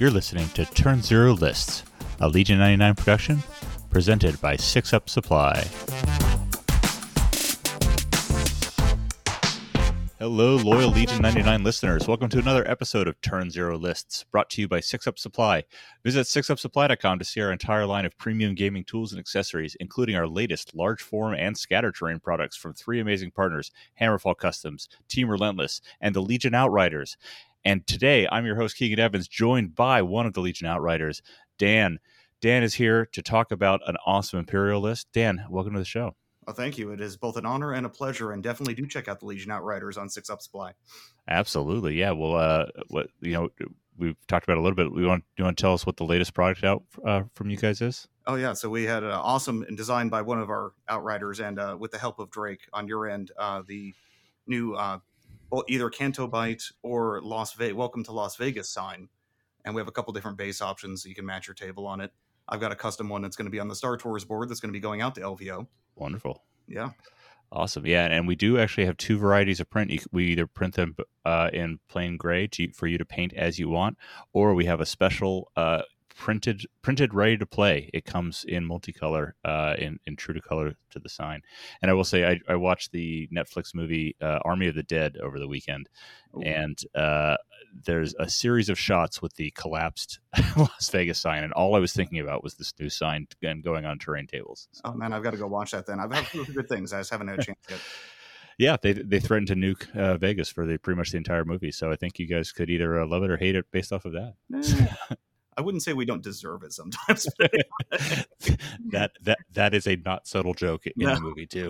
You're listening to Turn Zero Lists, a Legion 99 production presented by Six Up Supply. Hello, loyal Legion 99 listeners. Welcome to another episode of Turn Zero Lists, brought to you by Six Up Supply. Visit sixupsupply.com to see our entire line of premium gaming tools and accessories, including our latest large form and scatter terrain products from three amazing partners Hammerfall Customs, Team Relentless, and the Legion Outriders. And today, I'm your host, Keegan Evans, joined by one of the Legion Outriders, Dan. Dan is here to talk about an awesome Imperial list. Dan, welcome to the show. Oh, thank you. It is both an honor and a pleasure, and definitely do check out the Legion Outriders on Six Up Supply. Absolutely, yeah. Well, uh, what you know, we've talked about a little bit. We want you want to tell us what the latest product out uh, from you guys is? Oh yeah, so we had an awesome and designed by one of our Outriders, and uh, with the help of Drake on your end, uh, the new uh, either Canto Bight or Las Vegas. Welcome to Las Vegas sign, and we have a couple different base options so you can match your table on it. I've got a custom one that's going to be on the Star Tours board that's going to be going out to LVO. Wonderful. Yeah. Awesome. Yeah, and we do actually have two varieties of print. We either print them uh, in plain gray to, for you to paint as you want, or we have a special uh, printed printed ready to play. It comes in multicolor, uh, in in true to color to the sign. And I will say, I, I watched the Netflix movie uh, Army of the Dead over the weekend, Ooh. and uh, there's a series of shots with the collapsed Las Vegas sign, and all I was thinking about was this new sign and going on terrain tables. Oh man, I've got to go watch that then. I've heard good things. I just haven't had a chance yet. yeah, they they threatened to nuke uh, Vegas for the pretty much the entire movie. So I think you guys could either uh, love it or hate it based off of that. Eh. I wouldn't say we don't deserve it sometimes. that that that is a not subtle joke in no. the movie too.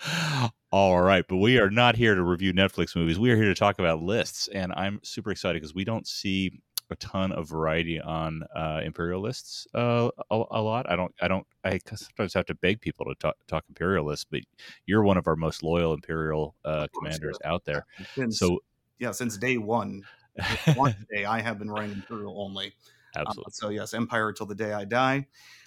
All right, but we are not here to review Netflix movies. We are here to talk about lists, and I'm super excited because we don't see a ton of variety on uh, Imperial lists uh, a, a, lot. I don't, I don't, I sometimes have to beg people to talk, talk Imperial lists, but you're one of our most loyal Imperial uh, commanders out there. Since, so yeah, since day one, one day I have been running Imperial only. Uh, Absolutely. So yes, Empire till the day I die.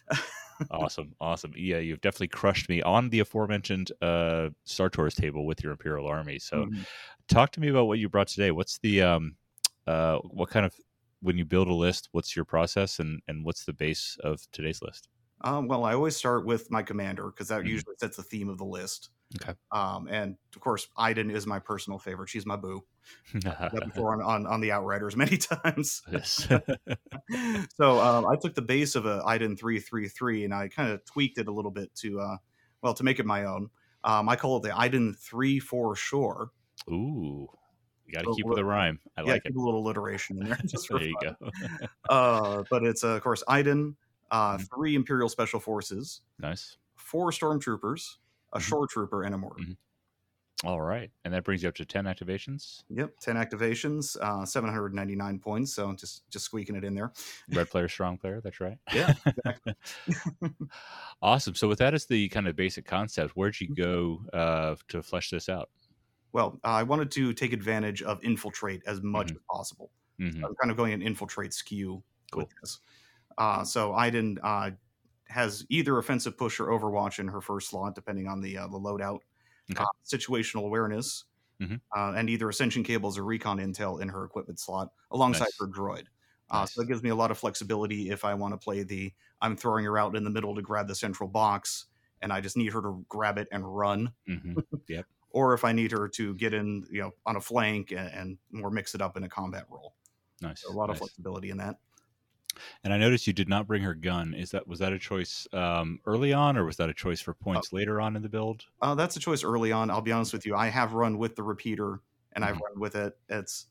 awesome, awesome. Yeah, you've definitely crushed me on the aforementioned uh, Star Tours table with your Imperial army. So, mm-hmm. talk to me about what you brought today. What's the um, uh, what kind of when you build a list? What's your process, and and what's the base of today's list? Um, well, I always start with my commander because that mm-hmm. usually sets the theme of the list. Okay. Um, and of course, Iden is my personal favorite. She's my boo. before on, on, on, the Outriders many times. Yes. so um, I took the base of a Iden three three three and I kind of tweaked it a little bit to uh, well to make it my own. Um, I call it the Iden three four shore. Ooh. You got to keep with the rhyme. I yeah, like it. a little alliteration in there. There you go. uh, but it's uh, of course Iden, uh, mm-hmm. three Imperial Special Forces, nice, four Stormtroopers, a mm-hmm. Shore Trooper, and a Mortar. Mm-hmm. All right, and that brings you up to ten activations. Yep, ten activations, uh, seven hundred ninety nine points. So just just squeaking it in there. Red player, strong player. That's right. Yeah, exactly. awesome. So with that as the kind of basic concept, where'd you go uh, to flesh this out? Well, uh, I wanted to take advantage of infiltrate as much mm-hmm. as possible. Mm-hmm. So I'm kind of going an infiltrate skew cool. with this. Uh, so Iden uh, has either offensive push or Overwatch in her first slot, depending on the uh, the loadout okay. uh, situational awareness, mm-hmm. uh, and either ascension cables or recon intel in her equipment slot alongside nice. her droid. Uh, nice. So that gives me a lot of flexibility if I want to play the I'm throwing her out in the middle to grab the central box, and I just need her to grab it and run. Mm-hmm. Yep. or if I need her to get in, you know, on a flank and, and more mix it up in a combat role. Nice. So a lot nice. of flexibility in that. And I noticed you did not bring her gun. Is that was that a choice um, early on, or was that a choice for uh points uh, later on in the build? Uh, that's a choice early on. I'll be honest with you. I have run with the repeater, and mm-hmm. I've run with it. It's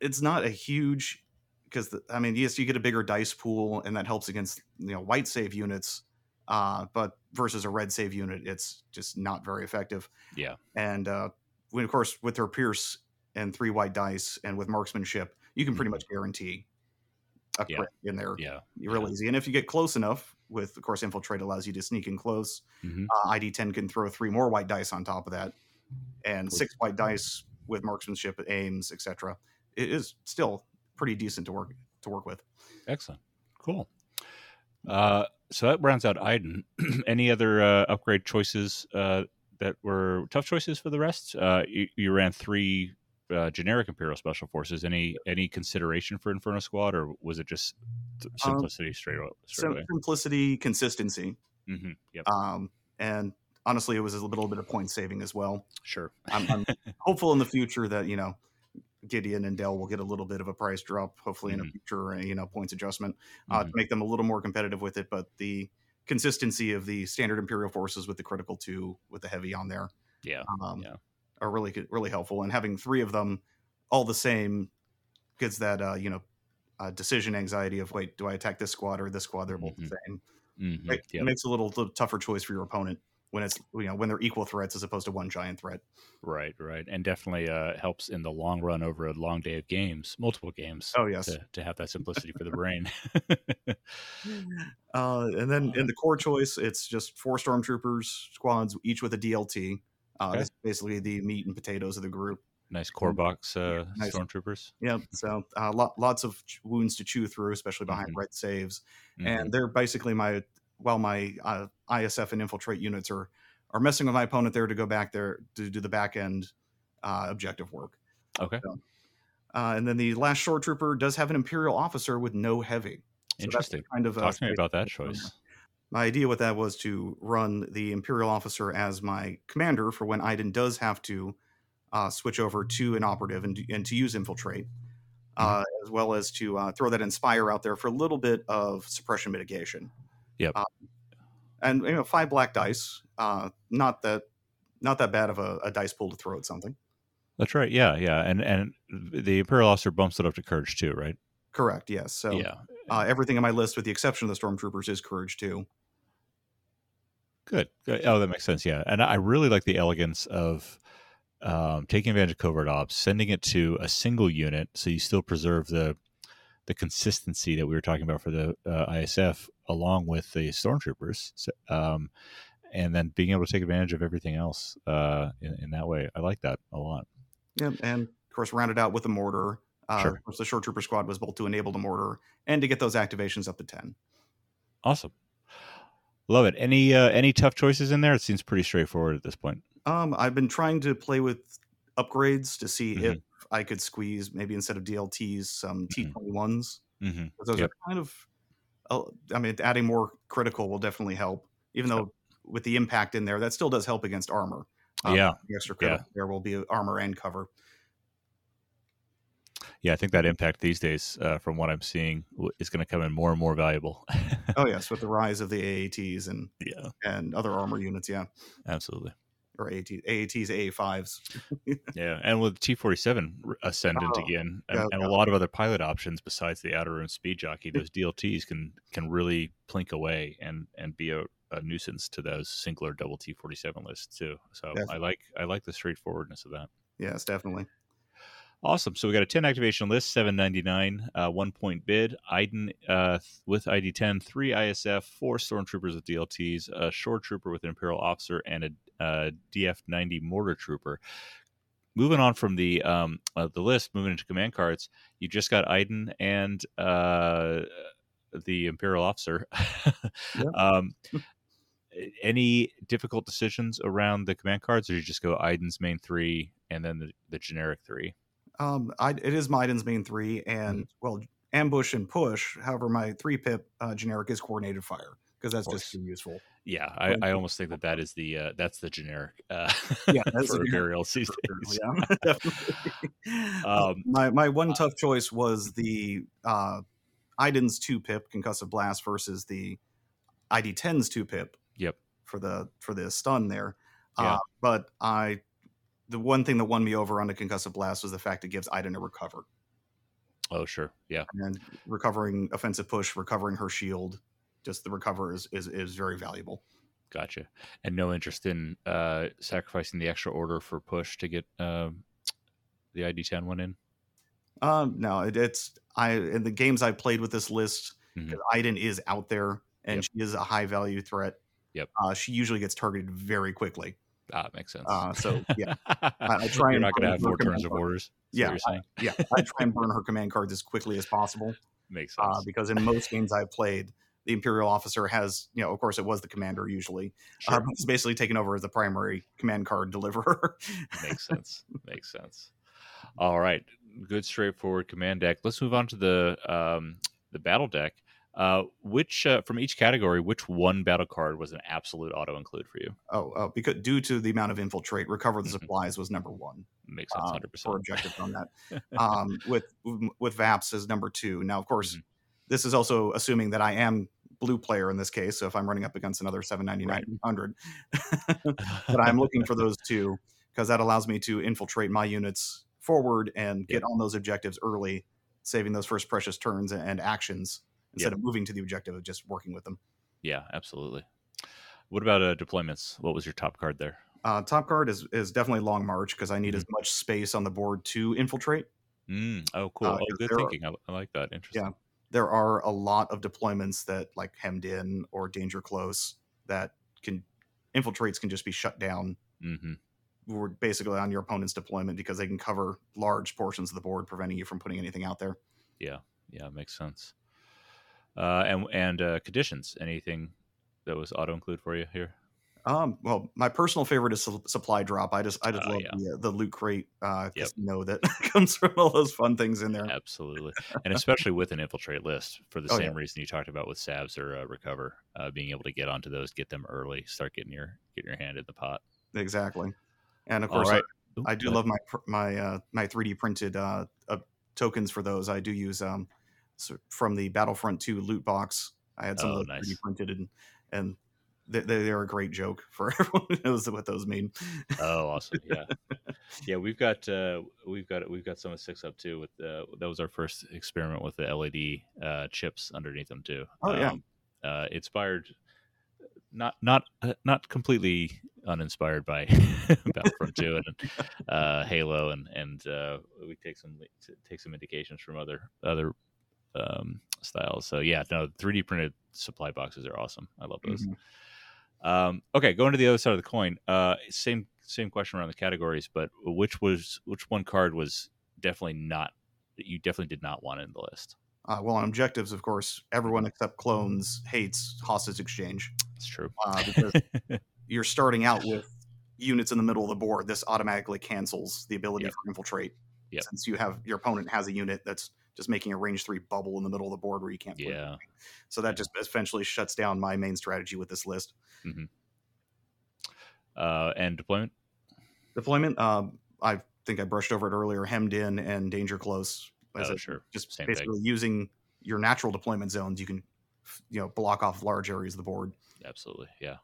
it's not a huge because I mean, yes, you get a bigger dice pool, and that helps against you know white save units. Uh, but versus a red save unit, it's just not very effective. Yeah. And uh, when, of course, with her Pierce and three white dice, and with marksmanship, you can pretty mm-hmm. much guarantee a yeah. in there. Yeah, real yeah. easy. And if you get close enough, with of course infiltrate allows you to sneak in close. Mm-hmm. Uh, ID ten can throw three more white dice on top of that, and six white dice with marksmanship, aims, etc. It is still pretty decent to work to work with. Excellent, cool. Uh, so that rounds out Iden. Any other uh, upgrade choices uh, that were tough choices for the rest? Uh, you, you, ran three uh, generic Imperial Special Forces. Any any consideration for Inferno Squad, or was it just Um, simplicity straight, away, straight away? simplicity, consistency, hmm Yep, um, and honestly, it was a little bit of point saving as well. sure. I'm, I'm hopeful in the future that you know Gideon and Del will get a little bit of a price drop, hopefully in a Mhm. future uh, you know points adjustment uh, Mhm. to make them a little more competitive with it. But the consistency of the standard Imperial forces with the critical two with the heavy on there Yeah, um, Yeah. Are really really helpful, and having three of them all the same gets that uh, you know uh, decision anxiety of wait, do I attack this squad or this squad? They're both the same. hmm Right? yeah, It makes a little, little tougher choice for your opponent when it's you know when they're equal threats as opposed to one giant threat. right, right, and definitely uh, helps in the long run over a long day of games, multiple games. Oh yes. to, to have that simplicity for the brain. Uh, and then in the core choice, it's just four stormtroopers squads, each with a DLT. Uh, Okay. That's basically the meat and potatoes of the group. nice core box uh, nice. stormtroopers. Yep. So uh, lot, lots of wounds to chew through, especially behind Mhm. red saves. Mhm. And they're basically my while my uh, ISF and infiltrate units are are messing with my opponent there to go back there to do the back end uh, objective work. okay, Uh, and then the last shore trooper does have an imperial officer with no heavy. So interesting. Kind of Talk to me about that choice. My idea with that was to run the Imperial officer as my commander for when Iden does have to uh, switch over to an operative and, and to use infiltrate, uh, as well as to uh, throw that inspire out there for a little bit of suppression mitigation. Yep. Uh, and you know, five black dice, uh, not that not that bad of a, a dice pool to throw at something. That's right. Yeah, yeah, and and the Imperial officer bumps it up to courage too, right? Correct. Yes. So yeah, uh, everything on my list, with the exception of the stormtroopers, is courage too. Good. good. Oh, that makes sense. Yeah, and I really like the elegance of um, taking advantage of covert ops, sending it to a single unit, so you still preserve the the consistency that we were talking about for the uh, ISF, along with the stormtroopers, so, um, and then being able to take advantage of everything else uh, in, in that way. I like that a lot. Yeah, and of course rounded out with a mortar. Uh, Sure. Of course, the shore trooper squad was both to enable the mortar and to get those activations up to ten. Awesome. Love it. Any uh, any tough choices in there? It seems pretty straightforward at this point. Um, I've been trying to play with upgrades to see Mhm. if I could squeeze maybe instead of DLTs some T twenty ones. Mm-hmm. Those Yep. are kind of, uh, I mean, adding more critical will definitely help. Even though with the impact in there, that still does help against armor. Uh, Yeah. the extra critical there will be armor and cover. Yeah, I think that impact these days, uh, from what I'm seeing, is going to come in more and more valuable. Oh yes, with the rise of the AATs and yeah, and other armor units, yeah, absolutely. or AAT, AATs, AA5s. Yeah, and with T47 ascendant Oh, again, and, yeah, and yeah. a lot of other pilot options besides the Outer Rim speed jockey, those DLTs can can really plink away and and be a, a nuisance to those singular double T47 lists too. So I like I like the straightforwardness of that. Yes, definitely. Awesome. So we got a 10 activation list, 799, uh, one point bid. Iden uh, with ID 10, three ISF, four stormtroopers with DLTs, a shore trooper with an Imperial officer, and a uh, DF 90 mortar trooper. Moving on from the um, uh, the list, moving into command cards, you just got Iden and uh, the Imperial officer. um, any difficult decisions around the command cards, or you just go Iden's main three and then the, the generic three? Um, I, it is Maiden's main three, and Mm-hmm. well, ambush and push. However, my three pip uh, generic is coordinated fire because that's just too useful. Yeah, I, I almost think that that is the uh, that's the generic uh, Yeah, that's for Imperials these days. yeah, definitely. Uh, Um, my my one tough choice was the uh, Iden's two pip concussive blast versus the ID 10's two pip Yep. for the for the stun there. Yeah. Uh, but I the one thing that won me over on the concussive blast was the fact it gives Iden a recover. Oh, sure. Yeah. and recovering offensive push, recovering her shield. Just the recover is is, is very valuable. Gotcha. And no interest in uh, sacrificing the extra order for push to get um, the ID 10 one in? Um, no, it, it's I in the games I played with this list, Mhm. 'cause Iden is out there and Yep. she is a high value threat. Yep. Uh, she usually gets targeted very quickly. Ah, makes sense. Uh, so yeah, I try You're and not going to have four turns of orders. Yeah, you're yeah, I try and burn her command cards as quickly as possible. Makes sense. Uh, because in most games I've played, the Imperial officer has, you know, of course, it was the commander usually. Uh, sure. but it's basically taken over as the primary command card deliverer. Makes sense. Makes sense. All right, good straightforward command deck. Let's move on to the um, the battle deck. Uh, which uh, from each category, which one battle card was an absolute auto include for you? Oh, oh, because due to the amount of infiltrate, recover the mm-hmm. supplies was number one. Makes sense, uh, hundred uh, percent for objective on that. um, with with Vaps as number two. Now, of course, mm-hmm. this is also assuming that I am blue player in this case. So if I'm running up against another 799 hundred, but I'm looking for those two because that allows me to infiltrate my units forward and get on those objectives early, saving those first precious turns and actions instead of moving to the objective of just working with them. Yeah, absolutely. What about uh, deployments? What was your top card there? Uh, top card is is definitely Long March because I need mm-hmm. as much space on the board to infiltrate. Mm. Oh, cool. Uh, oh, good thinking. Are, I, I, like that. Interesting. Yeah, there are a lot of deployments that like hemmed in or danger close that can infiltrates can just be shut down. Mm-hmm. We're basically on your opponent's deployment because they can cover large portions of the board, preventing you from putting anything out there. Yeah, yeah, makes sense uh, and and uh, conditions. Anything that was auto include for you here? Um, well, my personal favorite is su- supply drop. I just I just uh, love yeah. the, uh, the loot crate uh, yep. know that comes from all those fun things in there. Absolutely, and especially with an infiltrate list for the oh, same yeah. reason you talked about with Sabs or uh, recover, uh, being able to get onto those, get them early, start getting your getting your hand in the pot. Exactly, and of course right. I, I, do love my my uh, my 3D printed uh, uh, tokens for those. I do use um, from the Battlefront 2 loot box. I had some oh, of those nice. printed and and they, they're a great joke for everyone who knows what those mean. Oh, awesome! Yeah, yeah. We've got uh, we've got we've got some of six up too. With uh, that was our first experiment with the LED uh, chips underneath them too. Oh yeah, um, uh, inspired. Not not uh, not completely uninspired by Battlefront 2 and uh, Halo, and and uh, we take some take some indications from other other um, styles. So yeah, no, 3D printed supply boxes are awesome. I love those. Mm-hmm. Um, okay, going to the other side of the coin. Uh, same same question around the categories, but which was which one card was definitely not that you definitely did not want in the list? Uh, well, on objectives, of course, everyone except clones hates hostage exchange. That's true. Uh, because you're starting out with units in the middle of the board. This automatically cancels the ability yep. for infiltrate. Yep. Since you have your opponent has a unit that's just making a range three bubble in the middle of the board where you can't. Yeah. So that just essentially shuts down my main strategy with this list. Mm-hmm. Uh, and deployment. Deployment. Uh, I think I brushed over it earlier. Hemmed in and danger close. As oh, a, sure. Just Same basically thing. using your natural deployment zones, you can, you know, block off large areas of the board. Absolutely. Yeah.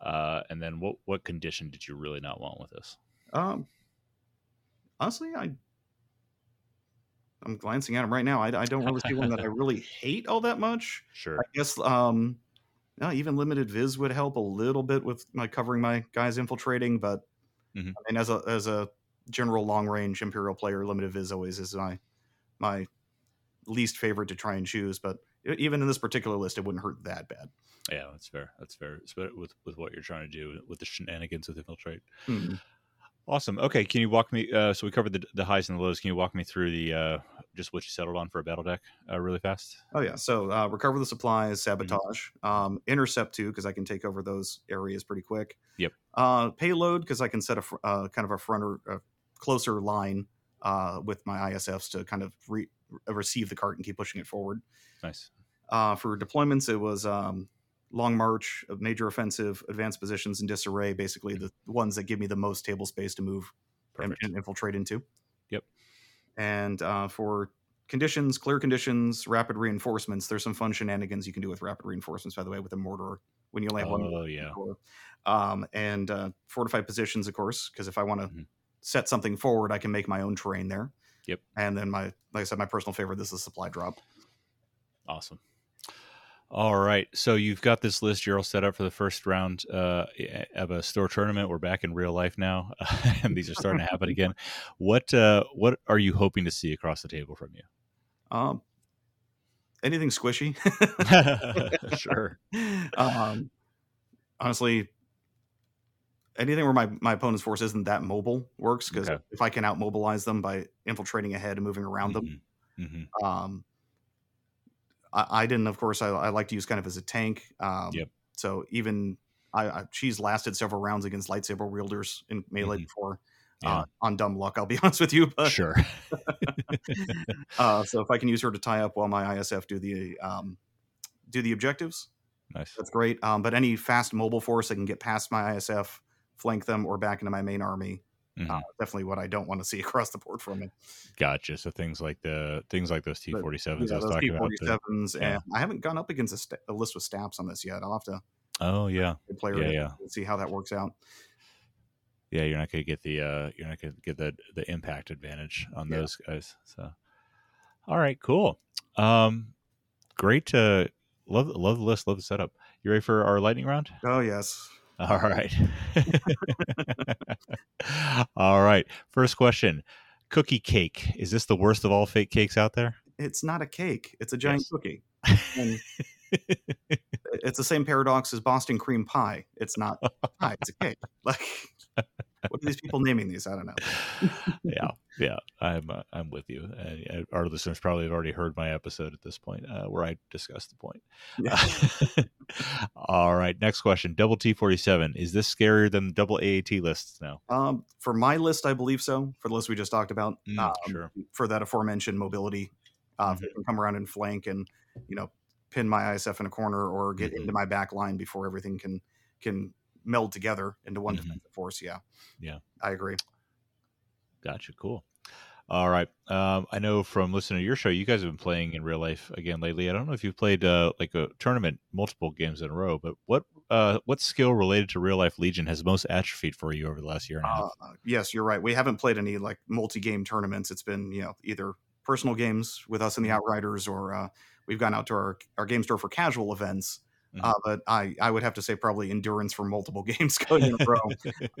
Uh, and then what what condition did you really not want with this? Um, honestly, I I'm glancing at them right now. I, I don't really see one that I really hate all that much. Sure. I guess um, yeah, even limited viz would help a little bit with my covering my guys infiltrating, but mm-hmm. I mean, as a as a general long range imperial player, limited viz always is my my least favorite to try and choose. But even in this particular list, it wouldn't hurt that bad. Yeah, that's fair. That's fair. With with what you're trying to do with the shenanigans with infiltrate. Mm-hmm. Awesome. Okay, can you walk me? Uh, so we covered the, the highs and the lows. Can you walk me through the uh, just what you settled on for a battle deck uh, really fast? Oh yeah. So uh, recover the supplies, mm-hmm. sabotage, mm-hmm. um, intercept too because I can take over those areas pretty quick. Yep. Uh, payload because I can set a uh, kind of a front or a closer line uh, with my ISFs to kind of re- receive the cart and keep pushing it forward. Nice. Uh, for deployments, it was um, long march, of major offensive, advanced positions, in disarray. Basically, the ones that give me the most table space to move and, and, infiltrate into. Yep. And uh, for conditions, clear conditions, rapid reinforcements, there's some fun shenanigans you can do with rapid reinforcements. By the way, with a mortar when you have oh, one. Oh yeah. Um, and uh, fortified positions, of course, because if I want to mm-hmm. set something forward, I can make my own terrain there. Yep. And then my, like I said, my personal favorite. This is supply drop. Awesome. All right. So you've got this list. You're all set up for the first round uh, of a store tournament. We're back in real life now, and these are starting to happen again. What uh, what are you hoping to see across the table from you? Um, anything squishy. sure. Um, honestly, anything where my, my opponent's force isn't that mobile works because okay. if I can out mobilize them by infiltrating ahead and moving around mm-hmm. them, mm-hmm. Um, Iden, of course, I, I, like to use kind of as a tank. Um, yep. So even I, I, she's lasted several rounds against lightsaber wielders in melee mm-hmm. before. yeah. uh, on dumb luck. I'll be honest with you, but sure. uh, so if I can use her to tie up while my ISF do the um, do the objectives, nice. That's great. Um, but any fast mobile force that can get past my ISF, flank them, or back into my main army, Mm-hmm. Uh, definitely what I don't want to see across the board from me. Gotcha. So things like the things like those T forty sevens I was talking T-47s, about. T-47s, and I haven't gone up against a, st- a, list with STAPs on this yet. I'll have to. Oh yeah. play yeah, yeah. See how that works out. Yeah, you're not going to get the uh, you're not going to get the the impact advantage on yeah. those guys. So, all right, cool. Um, great. To love love the list. Love the setup. You ready for our lightning round? Oh yes. All right. all right. First question. Cookie cake. Is this the worst of all fake cakes out there? It's not a cake. It's a giant yes. cookie. it's the same paradox as Boston cream pie. It's not pie, it's a cake. Like what are these people naming these? I don't know. yeah, yeah, I'm uh, I'm with you. Uh, our listeners probably have already heard my episode at this point uh, where I discussed the point. Yeah. all right, next question. Double T forty seven. Is this scarier than the double AAT lists now? Um, for my list, I believe so. For the list we just talked about, mm, um, sure. For that aforementioned mobility, uh, mm-hmm. can come around and flank and you know pin my ISF in a corner or get mm-hmm. into my back line before everything can can meld together into one mm-hmm. defensive force. Yeah. Yeah. I agree. Gotcha. Cool. All right. Um, I know from listening to your show, you guys have been playing in real life again lately. I don't know if you've played uh, like a tournament multiple games in a row, but what uh, what skill related to real life Legion has most atrophied for you over the last year and a half? Uh, yes, you're right. We haven't played any like multi game tournaments. It's been you know either personal games with us in the mm-hmm. Outriders, or uh, we've gone out to our our game store for casual events. Mm-hmm. Uh, but I, I would have to say probably endurance for multiple games going in a row.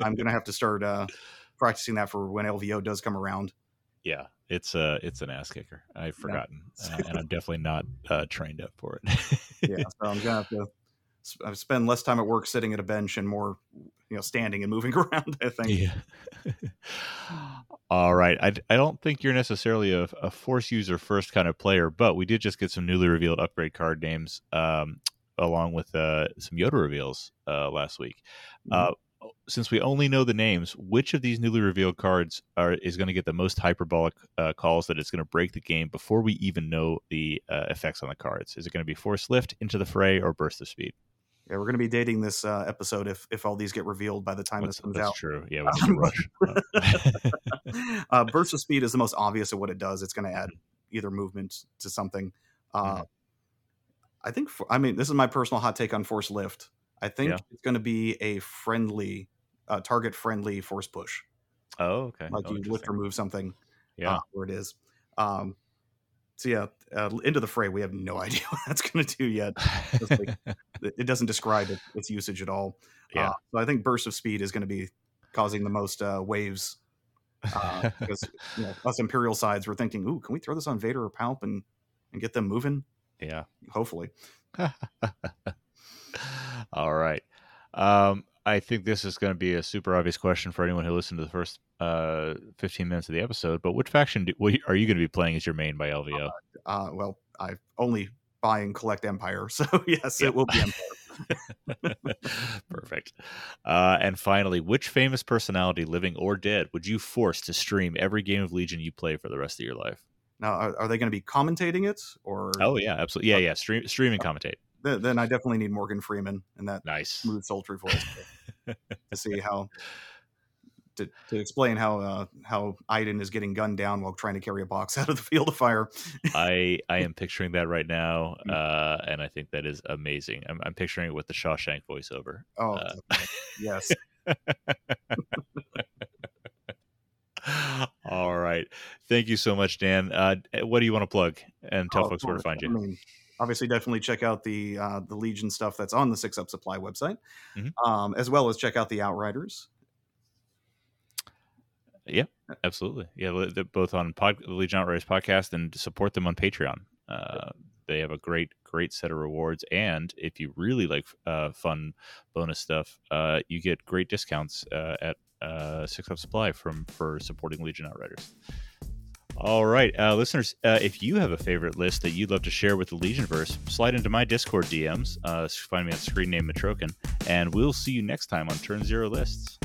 I'm going to have to start uh, practicing that for when LVO does come around. Yeah, it's a uh, it's an ass kicker. I've forgotten, yeah. uh, and I'm definitely not uh, trained up for it. yeah, so I'm gonna have to uh, spend less time at work sitting at a bench and more, you know, standing and moving around. I think. Yeah. All right. I, I don't think you're necessarily a, a force user first kind of player, but we did just get some newly revealed upgrade card names. Um, along with uh, some Yoda reveals uh, last week. Mm-hmm. Uh, since we only know the names, which of these newly revealed cards are is going to get the most hyperbolic uh, calls that it's going to break the game before we even know the uh, effects on the cards? Is it going to be Force Lift, Into the Fray, or Burst of Speed? Yeah, we're going to be dating this uh, episode if if all these get revealed by the time this comes that's out. True. Yeah, we need to rush. uh, burst of speed is the most obvious of what it does. It's going to add either movement to something. Uh, mm-hmm. I think for, I mean this is my personal hot take on force lift. I think yeah. it's going to be a friendly, uh, target friendly force push. Oh, okay. Like oh, you lift or move something. Yeah, uh, where it is. Um, so yeah, uh, into the fray. We have no idea what that's going to do yet. Like, it doesn't describe it, its usage at all. Yeah. Uh, so I think burst of speed is going to be causing the most uh, waves. Uh, because you know, us Imperial sides were thinking, "Ooh, can we throw this on Vader or Palp and and get them moving?" Yeah. Hopefully. All right. Um, I think this is going to be a super obvious question for anyone who listened to the first uh, 15 minutes of the episode. But which faction do, are you going to be playing as your main by LVO? Uh, uh, well, I only buy and collect Empire, so yes, it will be Empire. Perfect. Uh, and finally, which famous personality, living or dead, would you force to stream every game of Legion you play for the rest of your life? Now, are, are they going to be commentating it or? Oh yeah, absolutely. Yeah, yeah. Stream, stream and commentate. Then, then I definitely need Morgan Freeman and that nice smooth, sultry voice to, to see how to, to explain how uh, how Iden is getting gunned down while trying to carry a box out of the field of fire. I I am picturing that right now, mm. uh, and I think that is amazing. I'm, I'm picturing it with the Shawshank voiceover. Oh uh, yes. All right. Thank you so much, Dan. Uh, what do you want to plug and tell oh, folks where to find you? I mean, obviously, definitely check out the uh, the Legion stuff that's on the Six Up Supply website, mm-hmm. um, as well as check out the Outriders. Yeah, absolutely. Yeah, they're both on pod, the Legion Outriders podcast and support them on Patreon. Uh, they have a great, great set of rewards, and if you really like uh, fun bonus stuff, uh, you get great discounts uh, at uh, Six Up Supply from for supporting Legion Outriders. All right, uh, listeners, uh, if you have a favorite list that you'd love to share with the Legionverse, slide into my Discord DMs. Find me at screen name Matrokin, and we'll see you next time on Turn Zero Lists.